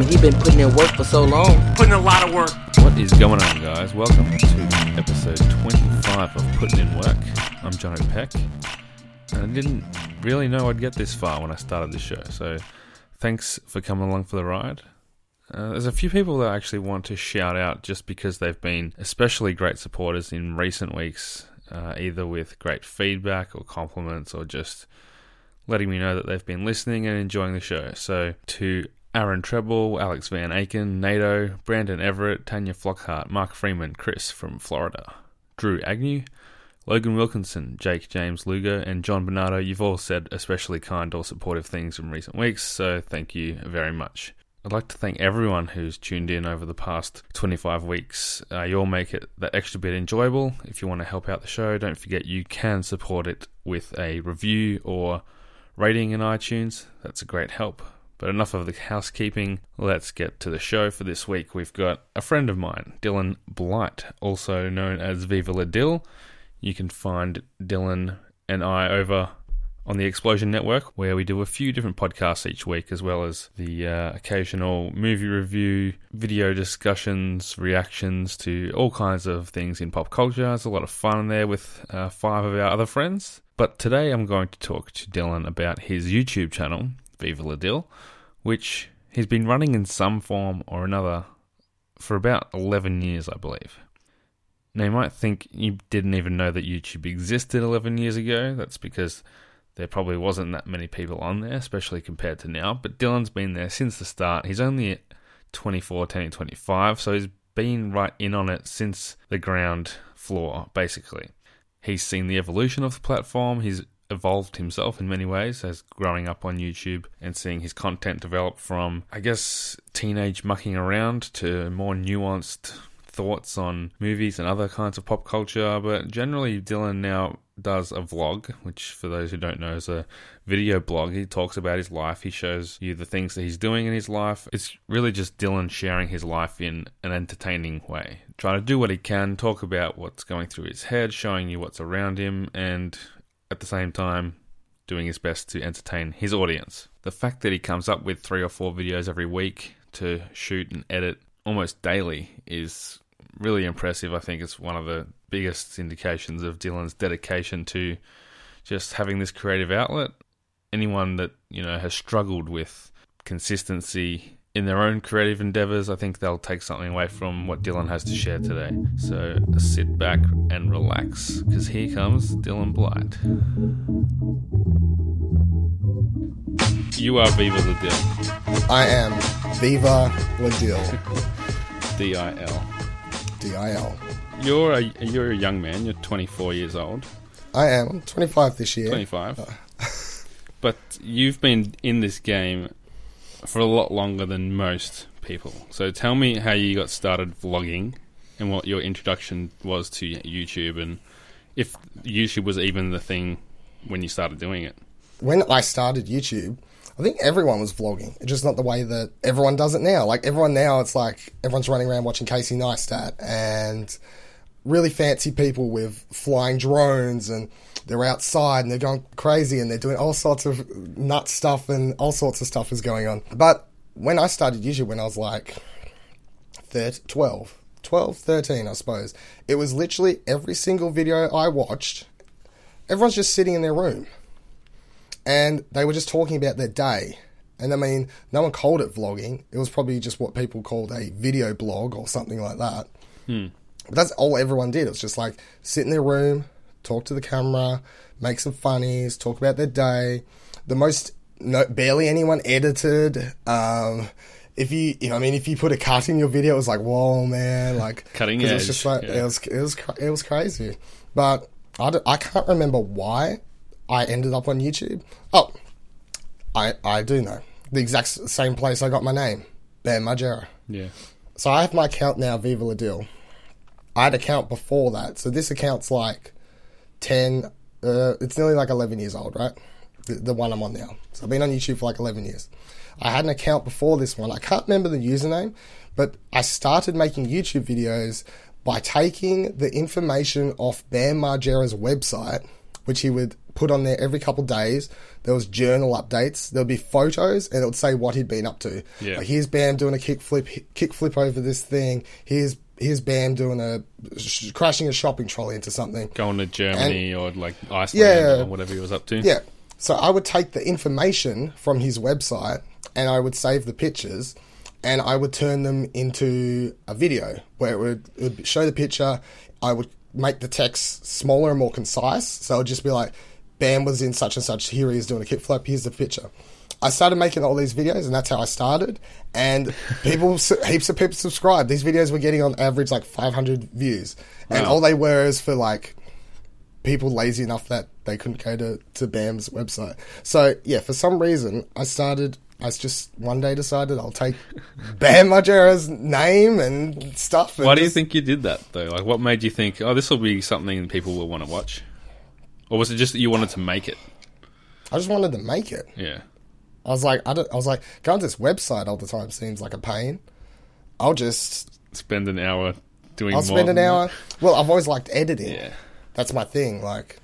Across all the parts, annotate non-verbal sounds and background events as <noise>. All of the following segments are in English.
mean, he been putting in work for so long. Putting a lot of work. What is going on, guys? Welcome to episode 25 of Putting in Work. I'm John Peck, and I didn't really know I'd get this far when I started this show, so thanks for coming along for the ride. Uh, there's a few people that I actually want to shout out just because they've been especially great supporters in recent weeks, uh, either with great feedback or compliments or just letting me know that they've been listening and enjoying the show. So, to Aaron Treble, Alex Van Aken, NATO, Brandon Everett, Tanya Flockhart, Mark Freeman, Chris from Florida, Drew Agnew, Logan Wilkinson, Jake James Luger, and John Bernardo, you've all said especially kind or supportive things in recent weeks, so thank you very much. I'd like to thank everyone who's tuned in over the past 25 weeks. Uh, you all make it that extra bit enjoyable. If you want to help out the show, don't forget you can support it with a review or rating in iTunes. That's a great help. But enough of the housekeeping. Let's get to the show for this week. We've got a friend of mine, Dylan Blight, also known as Viva La Dill. You can find Dylan and I over on the Explosion Network, where we do a few different podcasts each week, as well as the uh, occasional movie review, video discussions, reactions to all kinds of things in pop culture. It's a lot of fun there with uh, five of our other friends. But today I'm going to talk to Dylan about his YouTube channel, Viva La Dill, which he's been running in some form or another for about 11 years, I believe. Now, you might think you didn't even know that YouTube existed 11 years ago. That's because there probably wasn't that many people on there, especially compared to now. But Dylan's been there since the start. He's only at 24, 25, so he's been right in on it since the ground floor, basically. He's seen the evolution of the platform. He's evolved himself in many ways as growing up on YouTube and seeing his content develop from, I guess, teenage mucking around to more nuanced thoughts on movies and other kinds of pop culture. But generally, Dylan now does a vlog, which for those who don't know is a video blog. He talks about his life. He shows you the things that he's doing in his life. It's really just Dylan sharing his life in an entertaining way. Trying to do what he can, talk about what's going through his head, showing you what's around him, and at the same time, doing his best to entertain his audience. The fact that he comes up with three or four videos every week to shoot and edit almost daily is really impressive. I think it's one of the biggest indications of Dylan's dedication to just having this creative outlet. Anyone that, you know, has struggled with consistency in their own creative endeavors, I think they'll take something away from what Dylan has to share today. So sit back and relax, because here comes Dylan Blight. You are Viva La Dill. I am Viva La Dill. <laughs> D I L. D I L. You're a you're a young man. You're 24 years old. I am. I'm 25 this year. 25. Uh, <laughs> but you've been in this game for a lot longer than most people. So tell me how you got started vlogging and what your introduction was to YouTube and if YouTube was even the thing when you started doing it. When I started YouTube, I think everyone was vlogging. It's just not the way that everyone does it now. Like everyone now, it's like everyone's running around watching Casey Neistat and really fancy people with flying drones and they're outside and they're going crazy and they're doing all sorts of nut stuff and all sorts of stuff is going on. But when I started YouTube when I was like 13, 12, 12, 13, I suppose, it was literally every single video I watched, everyone's just sitting in their room and they were just talking about their day. And I mean, no one called it vlogging. It was probably just what people called a video blog or something like that. Hmm. But that's all everyone did. It was just like sit in their room, talk to the camera, make some funnies, talk about their day. The most no, barely anyone edited. Um, if you, you know, I mean, if you put a cut in your video, it was like, whoa, man, like Cutting 'cause It was just like yeah. it was, it was, it was crazy. But I, I can't remember why I ended up on YouTube. Oh, I I do know the exact same place I got my name, Bam Margera. Yeah. So I have my account now, Viva La Dill. I had an account before that, so this account's like ten. Uh, it's nearly like eleven years old, right? The, the one I'm on now. So I've been on YouTube for like eleven years. I had an account before this one. I can't remember the username, but I started making YouTube videos by taking the information off Bam Margera's website, which he would put on there every couple of days. There was journal updates. There would be photos, and it would say what he'd been up to. Yeah. Like, here's Bam doing a kickflip, kickflip over this thing. Here's here's Bam doing a sh- crashing a shopping trolley into something. Going to Germany or like Iceland Yeah. or whatever he was up to. Yeah. So I would take the information from his website and I would save the pictures and I would turn them into a video where it would, it would show the picture. I would make the text smaller and more concise. So it would just be like, Bam was in such and such. Here he is doing a kickflip. Here's the picture. I started making all these videos, and that's how I started. And <laughs> people, heaps of people subscribed. These videos were getting on average like 500 views, and Wow. all they were is for like people lazy enough that they couldn't go to, to BAM's website. So yeah, for some reason I started I just one day decided I'll take <laughs> Bam Margera's name and stuff. And Why do you just- think you did that though? Like, what made you think, oh, this will be something people will want to watch? Or was it just that you wanted to make it? I just wanted to make it. Yeah. I was like I, don't, I was like going to this website all the time seems like a pain. I'll just Spend an hour doing I'll spend an hour. Well, I've always liked editing. Yeah. That's my thing. Like,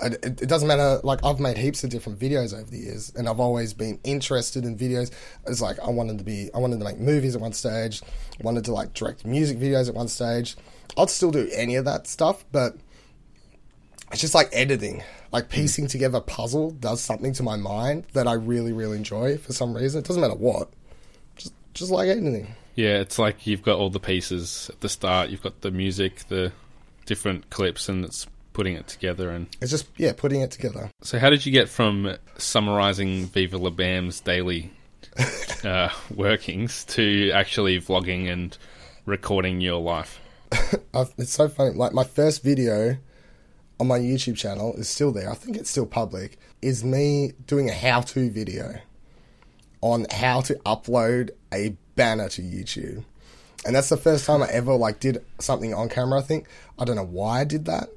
it, it it doesn't matter. Like, I've made heaps of different videos over the years, and I've always been interested in videos. It's like I wanted to be, I wanted to make movies at one stage, wanted to like direct music videos at one stage. I'd still do any of that stuff, but it's just like editing. Like piecing together a puzzle does something to my mind that I really, really enjoy for some reason. It doesn't matter what. Just, just like editing. Yeah, it's like you've got all the pieces at the start. You've got the music, the different clips, and it's putting it together. And It's just yeah, putting it together. so, how did you get from summarizing Viva La Bam's daily <laughs> uh, workings to actually vlogging and recording your life? <laughs> It's so funny. Like my first video on my YouTube channel is still there. I think it's still public. Is me doing a how-to video on how to upload a banner to YouTube, and that's the first time I ever like did something on camera. I think I don't know why I did that,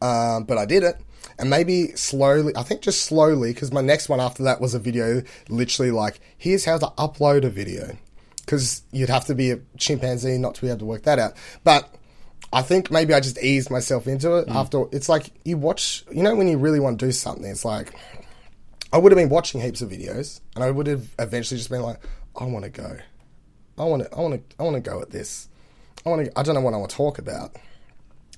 um, but I did it. And maybe slowly, I think just slowly, because my next one after that was a video literally like, here's how to upload a video. Because you'd have to be a chimpanzee not to be able to work that out. But I think maybe I just eased myself into it mm. after. It's like you watch, you know, when you really want to do something, it's like, I would have been watching heaps of videos and I would have eventually just been like, I want to go. I want to, I want to, I want to go at this. I want to, I don't know what I want to talk about.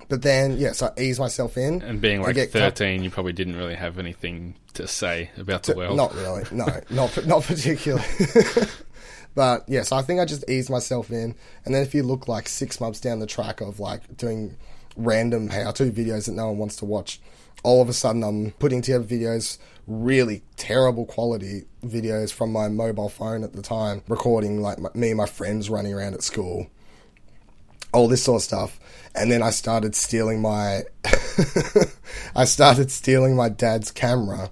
But then, yeah, so I ease myself in. And being like com- 13, you probably didn't really have anything to say about the world. Not really. No, <laughs> not not particularly. <laughs> but yes, I think I just eased myself in, and then if you look like six months down the track of like doing random how-to videos that no one wants to watch, all of a sudden I'm putting together videos, really terrible quality videos from my mobile phone at the time, recording like my, me and my friends running around at school all this sort of stuff. And then I started stealing my, <laughs> I started stealing my dad's camera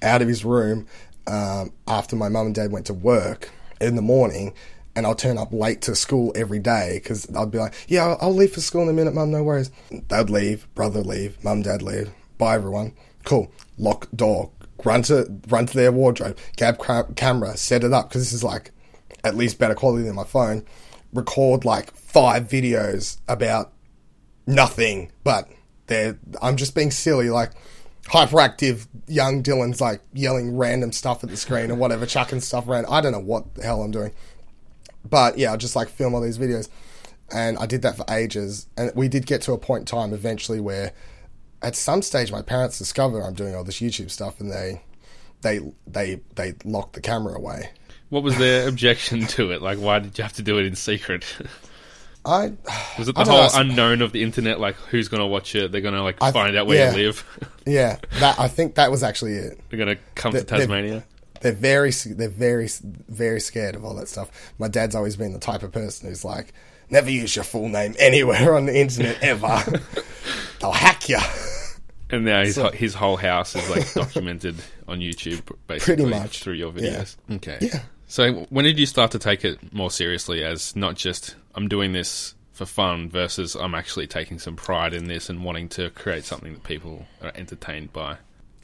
out of his room um, after my mum and dad went to work in the morning. And I'll turn up late to school every day because I'd be like, yeah, I'll, I'll leave for school in a minute, mum, no worries. They'd leave, brother leave, mum, dad leave. Bye, everyone. Cool. Lock door. Run to, run to their wardrobe, grab ca- camera, set it up because this is like at least better quality than my phone. Record like five videos about nothing, but they're I'm just being silly, like hyperactive young Dylan's like yelling random stuff at the screen or whatever, chucking stuff around. I don't know what the hell I'm doing. But yeah, I just like film all these videos. And I did that for ages. And we did get to a point in time eventually where at some stage my parents discover I'm doing all this YouTube stuff and they they they they lock the camera away. What was their <laughs> objection to it? Like, why did you have to do it in secret? <laughs> I Was it the whole know, unknown of the internet? Like, who's going to watch it? They're going to like I- find out where yeah. you live. <laughs> yeah, that I think that was actually it. They're going to come They- to Tasmania. they're very they're very very scared of all that stuff. My dad's always been the type of person who's like, never use your full name <laughs> anywhere on the internet ever. <laughs> They'll hack you. And now his, So- his whole house is like documented on YouTube, basically much. through your Yeah. videos. Okay. Yeah. So when did you start to take it more seriously as not just I'm doing this for fun versus I'm actually taking some pride in this and wanting to create something that people are entertained by?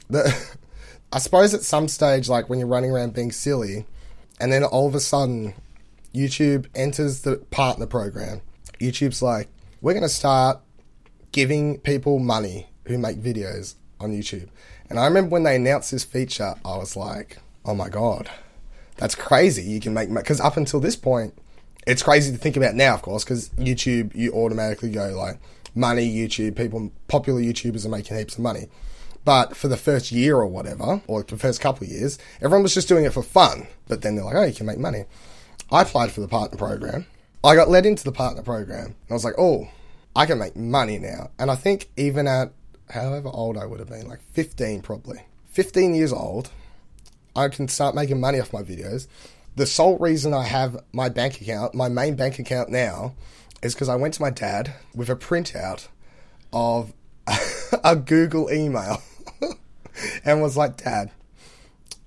The, <laughs> I suppose at some stage, like when you're running around being silly, and then all of a sudden, YouTube enters the partner program. YouTube's like, we're going to start giving people money who make videos on YouTube. And I remember when they announced this feature, I was like, oh my god, that's crazy. You can make because up until this point, it's crazy to think about now, of course, because YouTube you automatically go like money YouTube people popular YouTubers are making heaps of money. But for the first year or whatever, or the first couple of years, everyone was just doing it for fun. But then they're like, oh, you can make money. I applied for the partner program. I got led into the partner program. And I was like, oh, I can make money now. And I think even at however old I would have been, like 15 probably, 15 years old, I can start making money off my videos. The sole reason I have my bank account, my main bank account now, is because I went to my dad with a printout of <laughs> a Google email <laughs> and was like, Dad,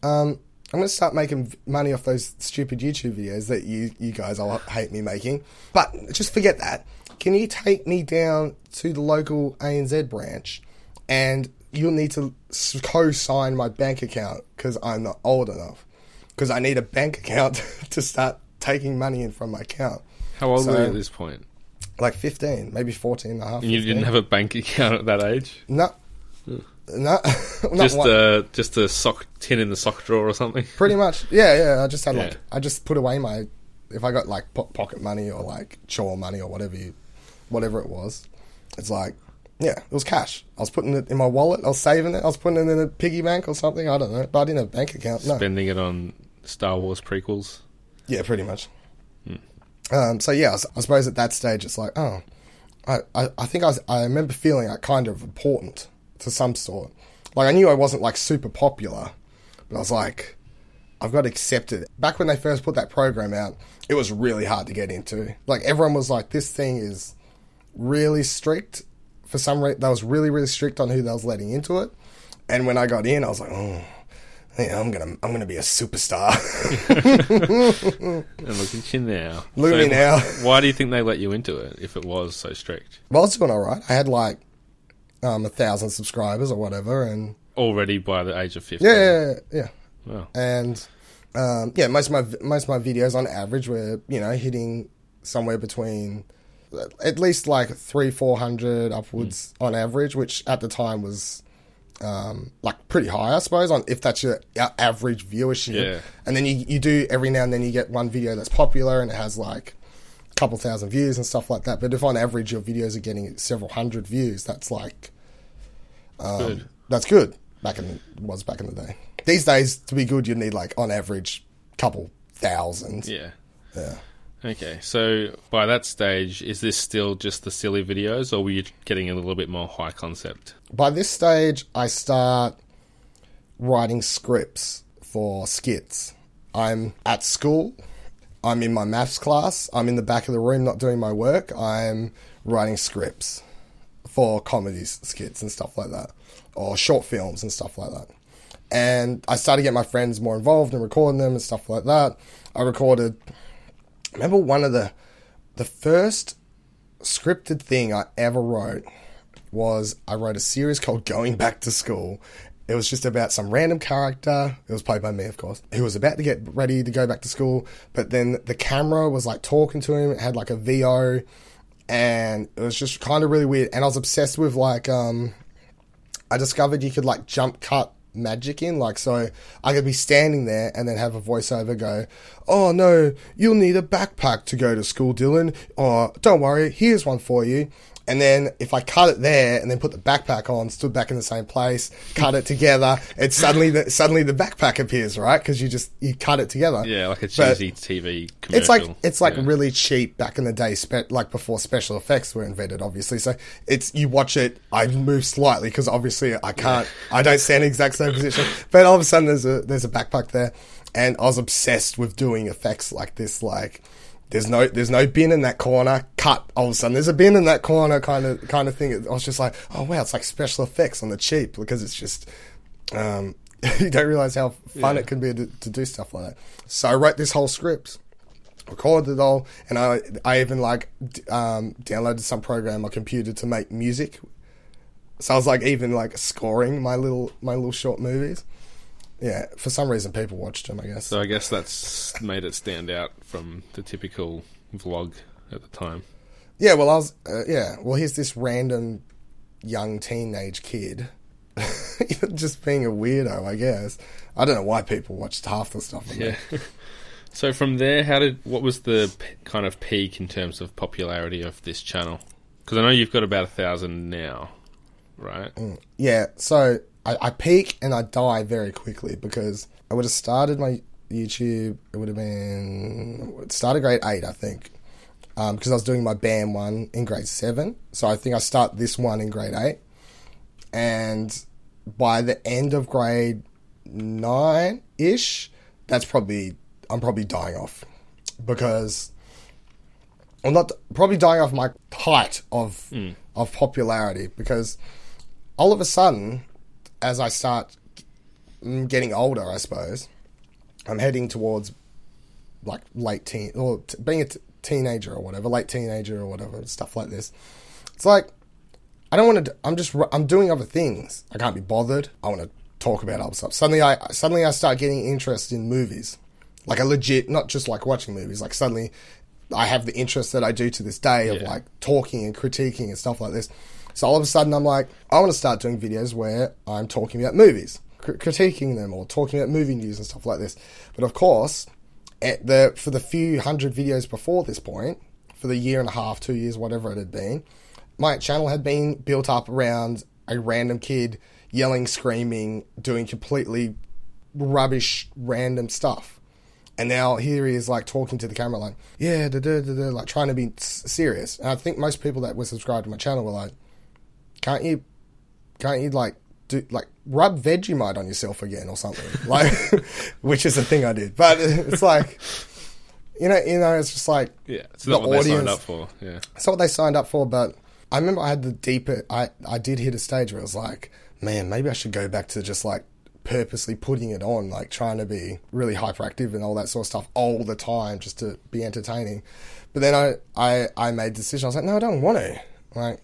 um, I'm going to start making money off those stupid YouTube videos that you, you guys all hate me making. But just forget that. Can you take me down to the local ANZ branch and you'll need to co sign my bank account because I'm not old enough? Because I need a bank account <laughs> to start taking money in from my account. How old So- were you at this point? Like 15, maybe 14 and a half. And you 15. didn't have a bank account at that age? No. No. <laughs> not Just uh, just a sock tin in the sock drawer or something? <laughs> Pretty much. Yeah, yeah. I just had Yeah. like I just put away my if I got like po- pocket money or like chore money or whatever you whatever it was. It's like yeah, it was cash. I was putting it in my wallet. I was saving it. I was putting it in a piggy bank or something. I don't know, but I didn't have a bank account. No. Spending it on Star Wars prequels? Yeah, pretty much. Um, so yeah, I suppose at that stage it's like, oh, I, I, I think I, was, I remember feeling like kind of important to some sort. Like I knew I wasn't like super popular, but I was like, I've got accepted. Back when they first put that program out, it was really hard to get into. Like everyone was like, this thing is really strict. For some reason, they was really really strict on who they was letting into it. And when I got in, I was like, oh. Yeah, I'm gonna, I'm gonna be a superstar. And look at you now. Look at me now. Why do you think they let you into it if it was so strict? Well, I was doing all right. I had like um, a thousand subscribers or whatever, and Already by the age of 15? yeah, yeah, yeah. Wow. And um, yeah, most of my most of my videos on average were you know hitting somewhere between at least like three, four hundred upwards on average, which at the time was um, like pretty high, I suppose, on if that's your average viewership. Yeah. And then you you do every now and then you get one video that's popular and it has like a couple thousand views and stuff like that. But if on average your videos are getting several hundred views, that's like um, Good. that's good. Back in was back in the day. These days, to be good, you need like on average couple thousand. Yeah. Yeah. Okay, so by that stage, is this still just the silly videos, or were you getting a little bit more high concept? By this stage, I start writing scripts for skits. I'm at school. I'm in my maths class. I'm in the back of the room not doing my work. I'm writing scripts for comedies, skits, and stuff like that, or short films and stuff like that. And I started to get my friends more involved in recording them and stuff like that. I recorded. Remember one of the the first scripted thing I ever wrote was I wrote a series called Going Back to School. It was just about some random character. It was played by me, of course, who was about to get ready to go back to school. But then the camera was like talking to him. It had like a VO, and it was just kind of really weird. And I was obsessed with like um, I discovered you could like jump cut magic in. Like, so I could be standing there and then have a voiceover go, Oh no, you'll need a backpack to go to school, Dylan. Or don't worry, here's one for you. And then if I cut it there and then put the backpack on, stood back in the same place, cut it together, it's suddenly the, suddenly the backpack appears, right? Because you just you cut it together. Yeah, like a But- cheesy TV commercial. it's like it's like Yeah. really cheap back in the day, spe- like before special effects were invented, obviously. So it's you watch it. I move slightly because obviously I can't. I don't stand in the exact same position. But all of a sudden there's a there's a backpack there, and I was obsessed with doing effects like this. Like there's no there's no bin in that corner. Cut. All of a sudden there's a bin in that corner, kind of kind of thing. I was just like, oh wow, it's like special effects on the cheap because it's just. Um, <laughs> you don't realize how fun Yeah. it can be to, to do stuff like that. So I wrote this whole script recorded it all, and I I even like um, downloaded some program on my computer to make music. So I was like even like scoring my little my little short movies. Yeah, for some reason people watched him. I guess. So I guess that's made it stand out from the typical vlog at the time. Yeah, well I was uh, yeah. Well, here's this random young teenage kid <laughs> just being a weirdo, I guess. I don't know why people watched half the stuff. on. Yeah. <laughs> so from there, how did what was the p- kind of peak in terms of popularity of this channel? Because I know you've got about a thousand now, right? Yeah, so I, I peak and I die very quickly because I would have started my YouTube. It would have been started grade eight, I think, um, because I was doing my band one in grade seven. So I think I start this one in grade eight, and by the end of grade nine ish, that's probably I'm probably dying off because I'm not probably dying off my height of hmm. of popularity because all of a sudden, as I start getting older, I suppose, I'm heading towards like late teen or t- being a t- teenager or whatever, late teenager or whatever, stuff like this. It's like I don't want to. I'm just. I'm doing other things. I can't be bothered. I want to talk about other stuff. Suddenly, I suddenly I start getting interest in movies, like a legit, not just like watching movies. Like suddenly, I have the interest that I do to this day of Yeah. like talking and critiquing and stuff like this. So all of a sudden, I'm like, I want to start doing videos where I'm talking about movies, cr- critiquing them, or talking about movie news and stuff like this. But of course, at the for the few hundred videos before this point, for the year and a half, two years, whatever it had been, my channel had been built up around a random kid yelling, screaming, doing completely rubbish, random stuff. And now here he is, like talking to the camera, like, yeah, da, da, da, da, like trying to be serious. And I think most people that were subscribed to my channel were like, can't you, can't you like do like rub Vegemite on yourself again or something? <laughs> like, which is the thing I did. But it's like, you know, you know, it's just like Yeah, it's not The what they signed up for. Yeah, that's what they signed up for. But I remember I had the deeper. I I did hit a stage where it was like, man, maybe I should go back to just like purposely putting it on, like trying to be really hyperactive and all that sort of stuff all the time, just to be entertaining. But then I I I made a decision. I was like, no, I don't want to. Like.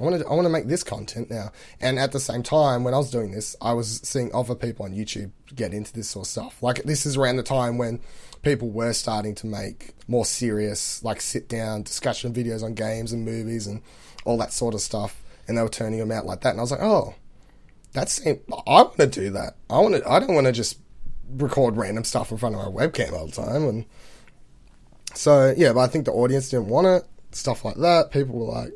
I want to, I want to make this content now. And at the same time, when I was doing this, I was seeing other people on YouTube get into this sort of stuff. Like, this is around the time when people were starting to make more serious, like, sit down discussion videos on games and movies and all that sort of stuff. And they were turning them out like that. And I was like, oh, that's, I want to do that. I want to, I don't want to just record random stuff in front of my webcam all the time. And so, yeah, but I think the audience didn't want it, stuff like that. People were like,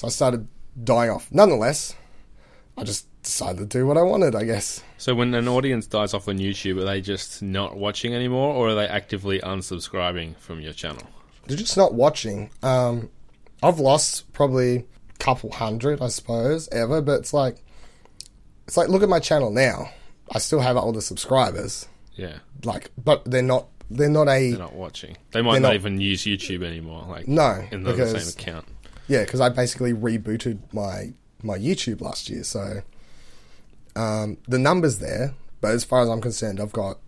so I started dying off. Nonetheless, I just decided to do what I wanted, I guess. So when an audience dies off on YouTube, are they just not watching anymore, or are they actively unsubscribing from your channel? They're just not watching. Um, I've lost probably a couple hundred, I suppose, ever, but it's like, it's like, look at my channel now. I still have all the subscribers, Yeah, like, but they're not, they're not a, they're not watching. They might not, not- even use YouTube anymore. Like No, in the, the same account. Yeah, because I basically rebooted my my YouTube last year, so um, the numbers there. But as far as I'm concerned, I've got.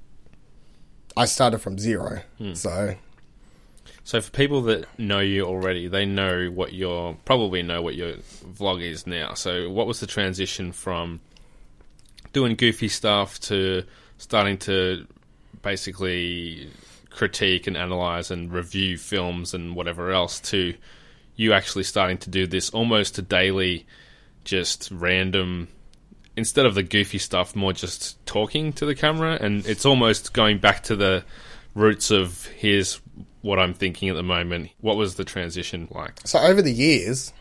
I started from zero, so So for people that know you already, they know what your probably know what your vlog is now. So what was the transition from doing goofy stuff to starting to basically critique and analyze and review films and whatever else to you actually starting to do this almost daily just random instead of the goofy stuff more just talking to the camera and it's almost going back to the roots of here's what I'm thinking at the moment. What was the transition like? so over the years,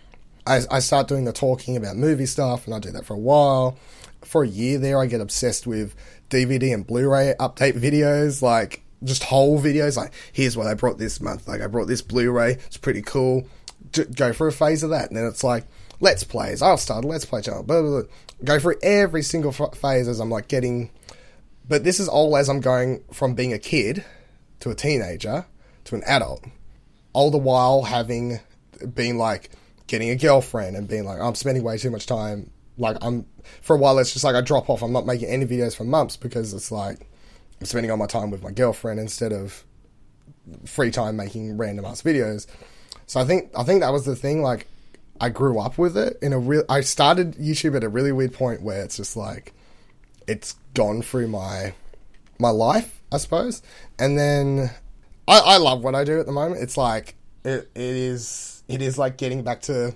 I, I start doing the talking about movie stuff, and I do that for a while. For a year there, I get obsessed with DVD and Blu-ray update videos, like just whole videos. Like, here's what I brought this month. Like, I brought this Blu-ray. It's pretty cool. Go for a phase of that, and then it's like let's plays. I'll start a let's play channel. Blah, blah, blah. Go through every single f- phase as I'm like getting. But this is all as I'm going from being a kid to a teenager to an adult all the while having been like getting a girlfriend and being like I'm spending way too much time like I'm for a while it's just like I drop off I'm not making any videos for months because it's like I'm spending all my time with my girlfriend instead of free time making random ass videos so I think I think that was the thing like I grew up with it in a real I started YouTube at a really weird point where it's just like it's gone through my my life, I suppose. And then I, I love what I do at the moment. It's like it, it is it is like getting back to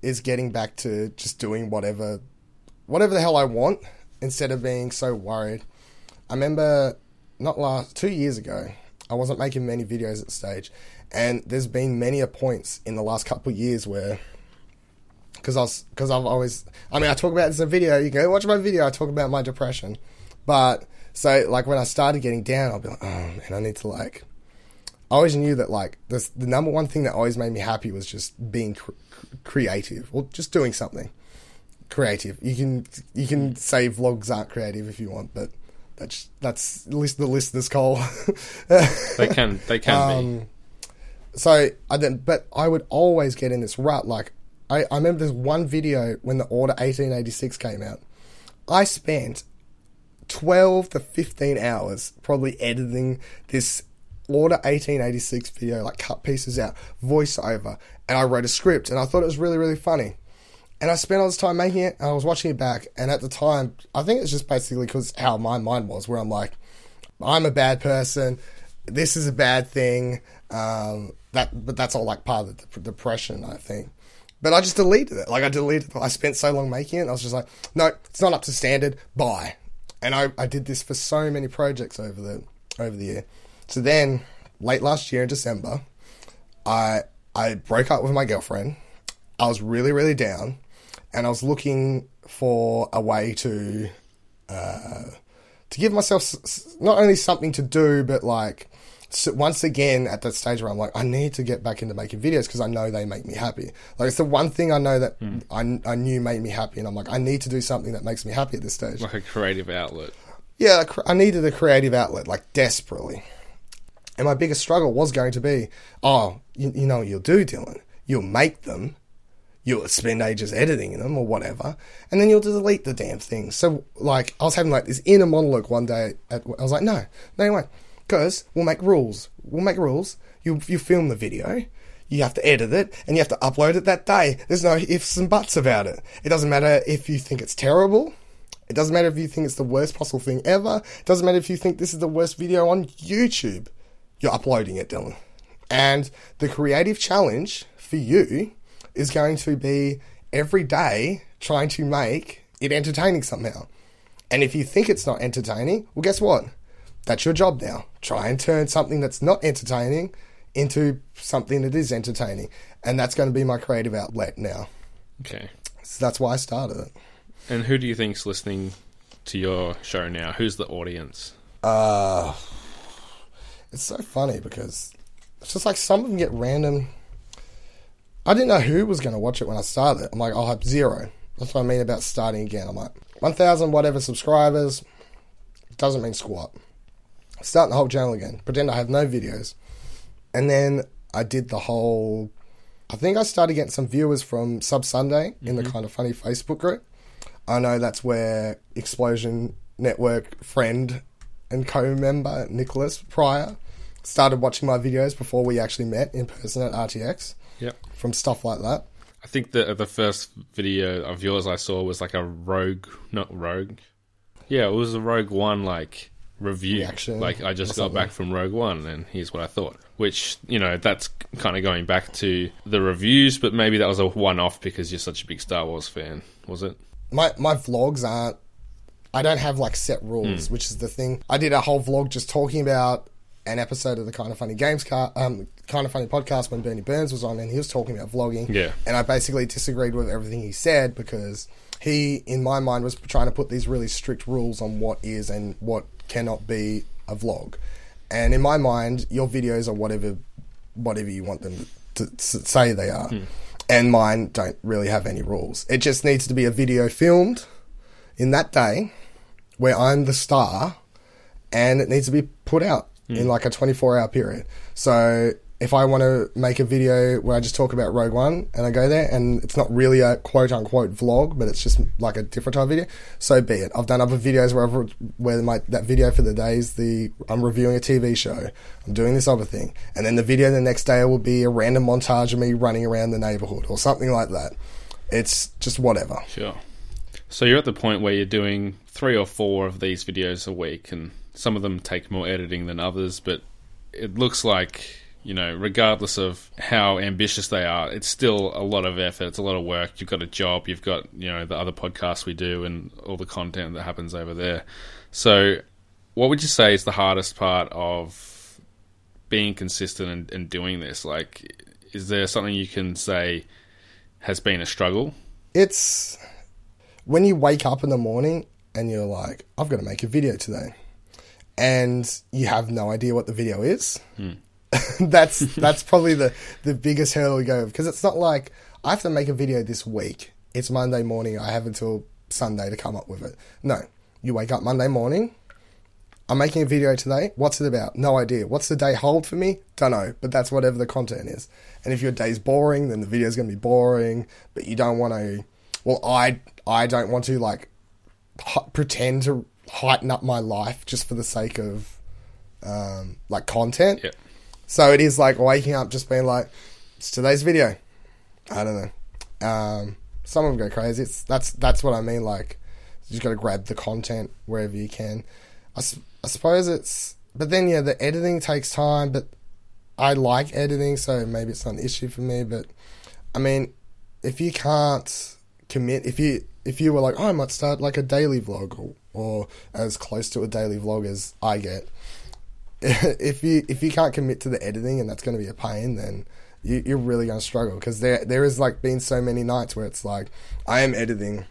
is getting back to just doing whatever whatever the hell I want instead of being so worried. I remember not last two years ago, I wasn't making many videos at stage, and there's been many a points in the last couple of years where because I was because I've always I mean I talk about this in a video. You can go watch my video. I talk about my depression, but so like when I started getting down, I'll be like, oh man, I need to like. I always knew that like this, the number one thing that always made me happy was just being cr- creative or just doing something creative. You can you can say vlogs aren't creative if you want, but that's that's at least the listeners call. They can. They can be. Um, So I then, but I would always get in this rut. Like I, I remember there's one video when the Order 1886 came out. I spent 12 to 15 hours probably editing this Order 1886 video, like cut pieces out, voiceover, and I wrote a script, and I thought it was really, really funny. And I spent all this time making it, and I was watching it back, and at the time, I think it's just basically because how my mind was, where I'm like, I'm a bad person, this is a bad thing, um, that, but that's all like part of the dep- depression, I think. But I just deleted it. Like I deleted. I spent so long making it. I was just like, no, it's not up to standard. Bye. And I, I did this for so many projects over the over the year. So then, late last year in December, I I broke up with my girlfriend. I was really really down, and I was looking for a way to uh, to give myself not only something to do, but like so once again at that stage where I'm like, I need to get back into making videos because I know they make me happy. Like it's the one thing I know that hmm. I, I knew made me happy, and I'm like, I need to do something that makes me happy at this stage. Like a creative outlet. Yeah, I needed a creative outlet, like desperately. And my biggest struggle was going to be, oh, you, you know what you'll do, Dylan? You'll make them, you'll spend ages editing them or whatever, and then you'll delete the damn thing. So, like, I was having like this inner monologue one day. At, I was like, no, no, way, because we'll make rules. We'll make rules. You you film the video. You have to edit it and you have to upload it that day. There's no ifs and buts about it. It doesn't matter if you think it's terrible. It doesn't matter if you think it's the worst possible thing ever. It doesn't matter if you think this is the worst video on YouTube. You're uploading it, Dylan. And the creative challenge for you is going to be every day trying to make it entertaining somehow. And if you think it's not entertaining, well, guess what? That's your job now. Try and turn something that's not entertaining into something that is entertaining. And that's going to be my creative outlet now. Okay. So that's why I started it. And who do you think's listening to your show now? Who's the audience? Uh, it's so funny because it's just like some of them get random. I didn't know who was going to watch it when I started. I'm like, I'll have zero. That's what I mean about starting again. I'm like, 1,000 whatever subscribers doesn't mean squat. Start the whole channel again. Pretend I have no videos. And then I did the whole. I think I started getting some viewers from Sub Sunday in the mm-hmm. kind of funny Facebook group. I know that's where Explosion Network friend and co-member Nicholas Pryor started watching my videos before we actually met in person at RTX Yep. from stuff like that. I think the the first video of yours I saw was like a Rogue, not Rogue. Yeah, it was a Rogue One like review. Reaction like I just got back from Rogue One, and here's what I thought. Which you know that's kind of going back to the reviews, but maybe that was a one off because you're such a big Star Wars fan, was it? My my vlogs aren't. I don't have like set rules, which is the thing. I did a whole vlog just talking about an episode of the Kind of Funny Games car, um, Kind of Funny podcast when Burnie Burns was on, and he was talking about vlogging. Yeah. and I basically disagreed with everything he said because he, in my mind, was trying to put these really strict rules on what is and what cannot be a vlog. And in my mind, your videos are whatever, whatever you want them to, to say they are. Hmm. And mine don't really have any rules. It just needs to be a video filmed in that day where I'm the star and it needs to be put out hmm. in like a 24 hour period. So if I want to make a video where I just talk about Rogue One and I go there and it's not really a quote unquote vlog, but it's just like a different type of video, so be it. I've done other videos where I've, where my that video for the day is the I'm reviewing a TV show, I'm doing this other thing, and then the video the next day will be a random montage of me running around the neighborhood or something like that. It's just whatever. Sure. So you're at the point where you're doing three or four of these videos a week, and some of them take more editing than others, but it looks like you know, regardless of how ambitious they are, it's still a lot of effort. It's a lot of work. You've got a job. You've got you know the other podcasts we do and all the content that happens over there. So, what would you say is the hardest part of being consistent and, and doing this? Like, is there something you can say has been a struggle? It's when you wake up in the morning and you're like, I've got to make a video today, and you have no idea what the video is. Hmm. <laughs> that's that's probably the the biggest hurdle we go because it's not like I have to make a video this week. It's Monday morning. I have until Sunday to come up with it. No, you wake up Monday morning. I'm making a video today. What's it about? No idea. What's the day hold for me? Don't know. But that's whatever the content is. And if your day's boring, then the video's going to be boring. But you don't want to. Well, I I don't want to like h- pretend to heighten up my life just for the sake of um, like content. Yeah. So it is like waking up, just being like, "It's today's video." I don't know. Um, some of them go crazy. It's, that's that's what I mean. Like, you just got to grab the content wherever you can. I suppose it's, but then yeah, the editing takes time. But I like editing, so maybe it's not an issue for me. But I mean, if you can't commit, if you if you were like, oh, I might start like a daily vlog or, or as close to a daily vlog as I get, <laughs> if you if you can't commit to the editing and that's going to be a pain, then you, you're really going to struggle because there there is like been so many nights where it's like I am editing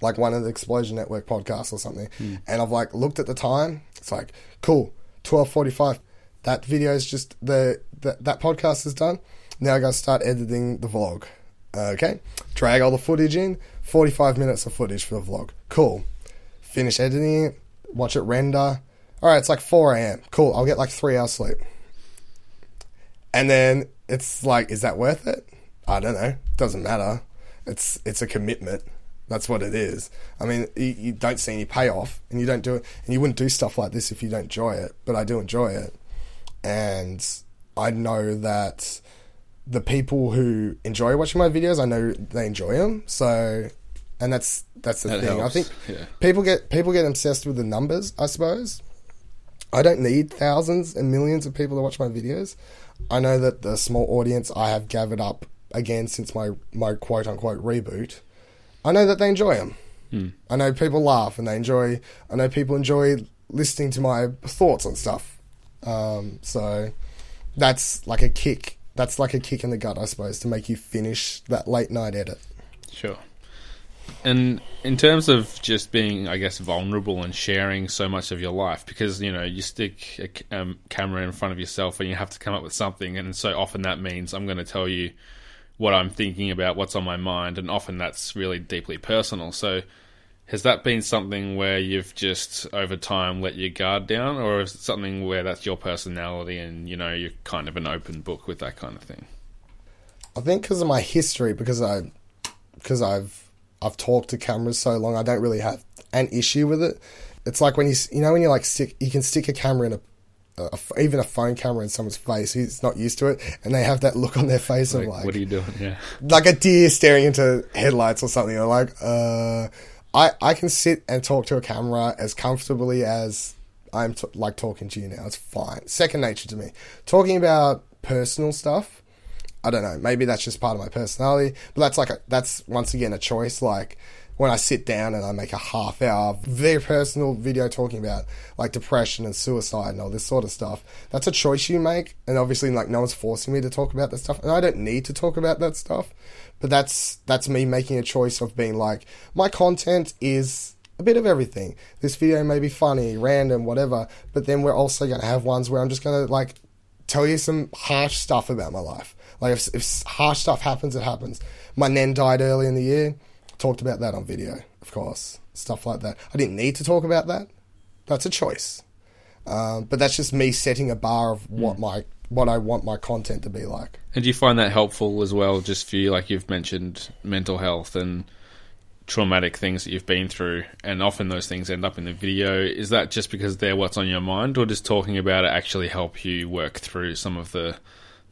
like one of the Explosion Network podcasts or something, hmm. and I've like looked at the time. It's like cool, twelve forty five. That video is just the, the that podcast is done. Now I got to start editing the vlog. Okay, drag all the footage in. Forty five minutes of footage for the vlog. Cool. Finish editing it. Watch it render. All right, it's like four a.m. Cool. I'll get like three hours sleep. And then it's like, is that worth it? I don't know. Doesn't matter. It's it's a commitment. That's what it is. I mean, you, you don't see any payoff, and you don't do it, and you wouldn't do stuff like this if you don't enjoy it. But I do enjoy it, and I know that the people who enjoy watching my videos, I know they enjoy them. So, and that's that's the That thing. helps, I think yeah. people get people get obsessed with the numbers. I suppose. I don't need thousands and millions of people to watch my videos. I know that the small audience I have gathered up again since my my quote unquote reboot. I know that they enjoy them. I know people laugh and they enjoy. I know people enjoy listening to my thoughts on stuff. Um, so that's like a kick. That's like a kick in the gut, I suppose, to make you finish that late night edit. Sure. And in terms of just being, I guess, vulnerable and sharing so much of your life, because you know you stick a um, camera in front of yourself and you have to come up with something, and so often that means I'm going to tell you what I'm thinking about, what's on my mind, and often that's really deeply personal. So, has that been something where you've just over time let your guard down, or is it something where that's your personality and you know you're kind of an open book with that kind of thing? I think because of my history, because I, because I've I've talked to cameras so long, I don't really have an issue with it. It's like when you you know when you like stick you can stick a camera in a even a phone camera in someone's face who's not used to it, and they have that look on their face Like, of like what are you doing? Yeah. like a deer staring into headlights or something. Or like, uh, I I can sit and talk to a camera as comfortably as I'm t- like talking to you now. It's fine, second nature to me. Talking about personal stuff, I don't know. Maybe that's just part of my personality, but that's like a that's once again a choice. Like when I sit down and I make a half hour very personal video talking about like depression and suicide and all this sort of stuff. That's a choice you make, and obviously like no one's forcing me to talk about that stuff, and I don't need to talk about that stuff. But that's that's me making a choice of being like my content is a bit of everything. This video may be funny, random, whatever, but then we're also going to have ones where I'm just going to like tell you some harsh stuff about my life. Like if, if harsh stuff happens, it happens. My nan died early in the year. Talked about that on video, of course. Stuff like that. I didn't need to talk about that. That's a choice. Um, but that's just me setting a bar of what my what I want my content to be like. And do you find that helpful as well, just for you, like you've mentioned mental health and traumatic things that you've been through, and often those things end up in the video? Is that just because they're what's on your mind, or does talking about it actually help you work through some of the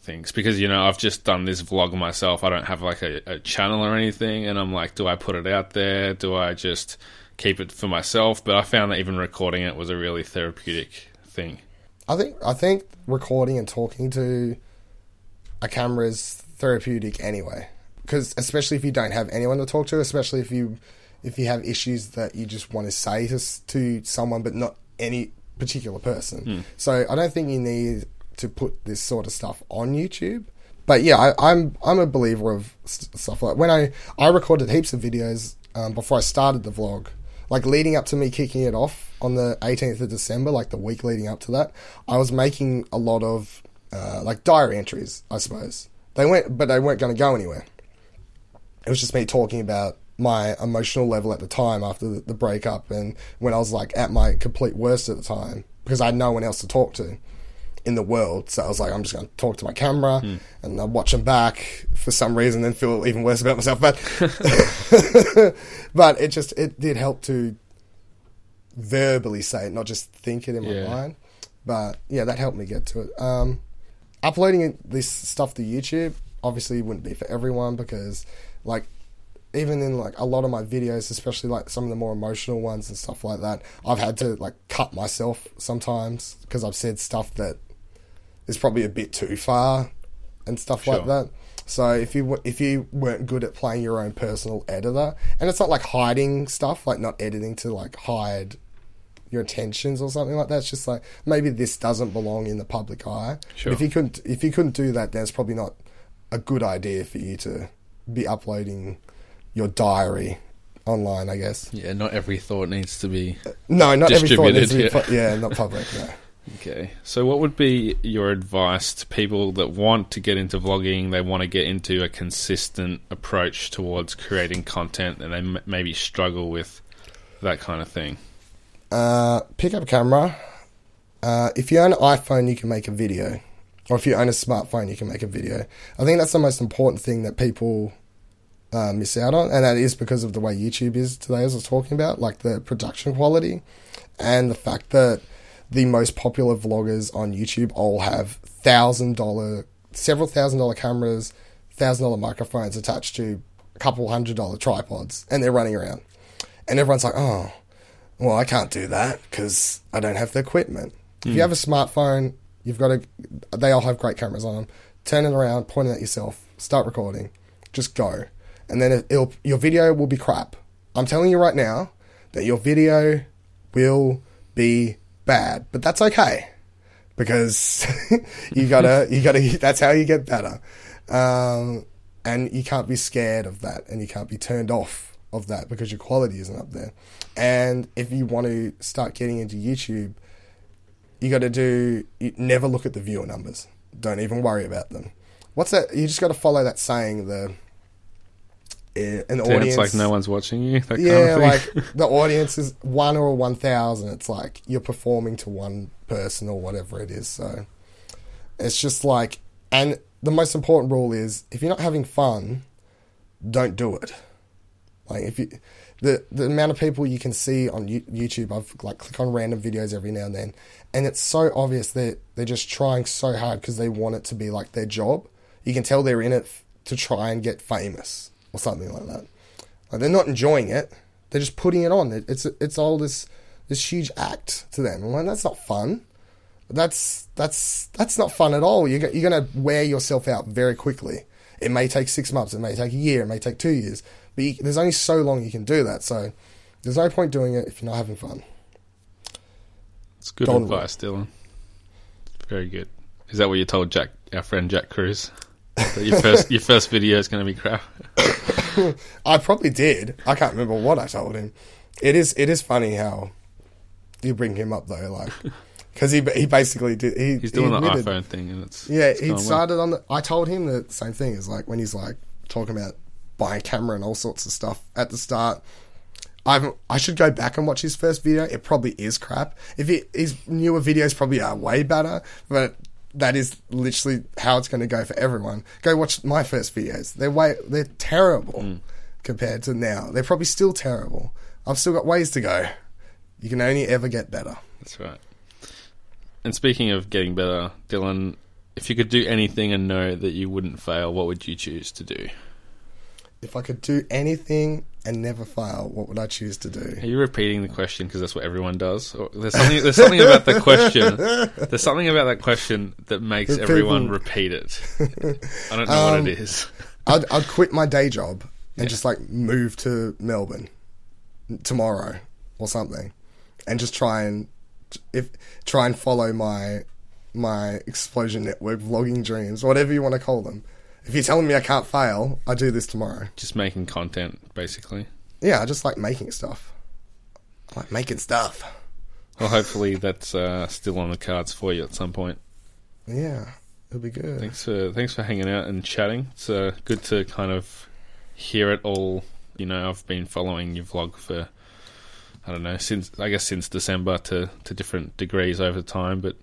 things? Because, you know, I've just done this vlog myself. I don't have like a, a channel or anything, and I'm like, do I put it out there? Do I just keep it for myself? But I found that even recording it was a really therapeutic thing. I think I think recording and talking to a camera is therapeutic anyway. Because especially if you don't have anyone to talk to, especially if you if you have issues that you just want to say to to someone, but not any particular person. Hmm. So I don't think you need to put this sort of stuff on YouTube. But yeah, I, I'm I'm a believer of st- stuff like when I I recorded heaps of videos um, before I started the vlog, like leading up to me kicking it off on the 18th of December, like the week leading up to that. I was making a lot of uh, like diary entries, I suppose. They went, but they weren't going to go anywhere. It was just me talking about my emotional level at the time after the, the breakup and when I was like at my complete worst at the time because I had no one else to talk to in the world. So I was like, I'm just going to talk to my camera and I'll watch them back for some reason and feel even worse about myself. But, <laughs> <laughs> but it just, it did help to verbally say it, not just think it in my Yeah. mind. But yeah, that helped me get to it. Um, uploading this stuff to YouTube obviously wouldn't be for everyone because like even in like a lot of my videos, especially like some of the more emotional ones and stuff like that, I've had to like cut myself sometimes because I've said stuff that is probably a bit too far and stuff Sure. like that. So if you if you weren't good at playing your own personal editor, and it's not like hiding stuff, like not editing to like hide your intentions or something like that. It's just like maybe this doesn't belong in the public eye. Sure. If you couldn't if you couldn't do that, then it's probably not a good idea for you to be uploading your diary online. I guess. Yeah, not every thought needs to be. No, not every thought needs to be. Pu- yeah, not public. No. Okay. So, what would be your advice to people that want to get into vlogging? They want to get into a consistent approach towards creating content, and they m- maybe struggle with that kind of thing. Uh, pick up a camera. Uh, if you own an iPhone, you can make a video. Or if you own a smartphone, you can make a video. I think that's the most important thing that people uh, miss out on. And that is because of the way YouTube is today, as I was talking about, like the production quality and the fact that the most popular vloggers on YouTube all have thousand dollar, several thousand dollar cameras, thousand dollar microphones attached to a couple hundred dollar tripods, and they're running around. And everyone's like, oh, well, I can't do that because I don't have the equipment. If you hmm. have a smartphone, you've got to. They all have great cameras on them. Turn it around, point it at yourself, start recording, just go, and then it'll, your video will be crap. I'm telling you right now that your video will be bad, but that's okay because <laughs> you gotta <laughs> you gotta. That's how you get better, um, and you can't be scared of that, and you can't be turned off of that because your quality isn't up there. And if you want to start getting into YouTube, you got to do you never look at the viewer numbers. Don't even worry about them. What's that? You just got to follow that saying. The an audience it's like no one's watching you. That yeah, kind of thing. like <laughs> the audience is one or one thousand. It's like you're performing to one person or whatever it is. So it's just like, and the most important rule is if you're not having fun, don't do it. Like if you, the the amount of people you can see on YouTube, I've like click on random videos every now and then, and it's so obvious that they're just trying so hard because they want it to be like their job. You can tell they're in it to try and get famous or something like that. Like they're not enjoying it; they're just putting it on. It, it's it's all this this huge act to them. I'm like, that's not fun. That's that's that's not fun at all. You're you're gonna wear yourself out very quickly. It may take six months. It may take a year. It may take two years. But you, there's only so long you can do that. So there's no point doing it if you're not having fun. It's good advice, Dylan. Very good. Is that what you told Jack, our friend Jack Cruz? Your first your first video is going to be crap. <coughs> I probably did. I can't remember what I told him. It is it is funny how you bring him up though, like <laughs> because he he basically did. He, He's doing he the iPhone thing, and it's Yeah, it's he going well. started on the. I told him the same thing. Is like when he's like talking about buying a camera and all sorts of stuff at the start. I've I should go back and watch his first video. It probably is crap. If he, his newer videos probably are way better, but that is literally how it's going to go for everyone. Go watch my first videos. They're way they're terrible Mm. compared to now. They're probably still terrible. I've still got ways to go. You can only ever get better. That's right. And speaking of getting better, Dylan, if you could do anything and know that you wouldn't fail, what would you choose to do? if I could do anything and never fail, what would I choose to do? Are you repeating the question because that's what everyone does? Or there's something. There's something about the question. <laughs> There's something about that question that makes That everyone people- repeat it. <laughs> I don't know what Um, it is. <laughs> I'd, I'd quit my day job and Yeah. just like move to Melbourne tomorrow or something, and just try and if try and follow my my explosion network vlogging dreams, whatever you want to call them. If you're telling me I can't fail, I do this tomorrow. Just making content, basically. Yeah, I just like making stuff. I like making stuff. Well, hopefully that's uh, still on the cards for you at some point. Yeah, it'll be good. Thanks for thanks for hanging out and chatting. It's uh, good to kind of hear it all. You know, I've been following your vlog for I don't know since I guess since December to to different degrees over time, but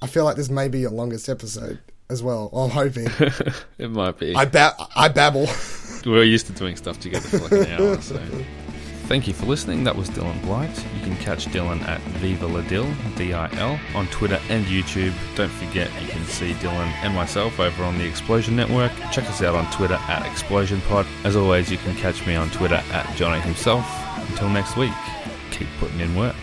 I feel like this may be your longest episode as well. I'm hoping. <laughs> it might be. I ba- I babble. <laughs> We're used to doing stuff together for like an hour. <laughs> So, thank you for listening. That was Dylan Blight. You can catch Dylan at Viva La Dill, D-I-L, on Twitter and YouTube. Don't forget you can see Dylan and myself over on the Explosion Network. Check us out on Twitter at Explosion Pod. As always, you can catch me on Twitter at Johnny himself. Until next week, keep putting in work.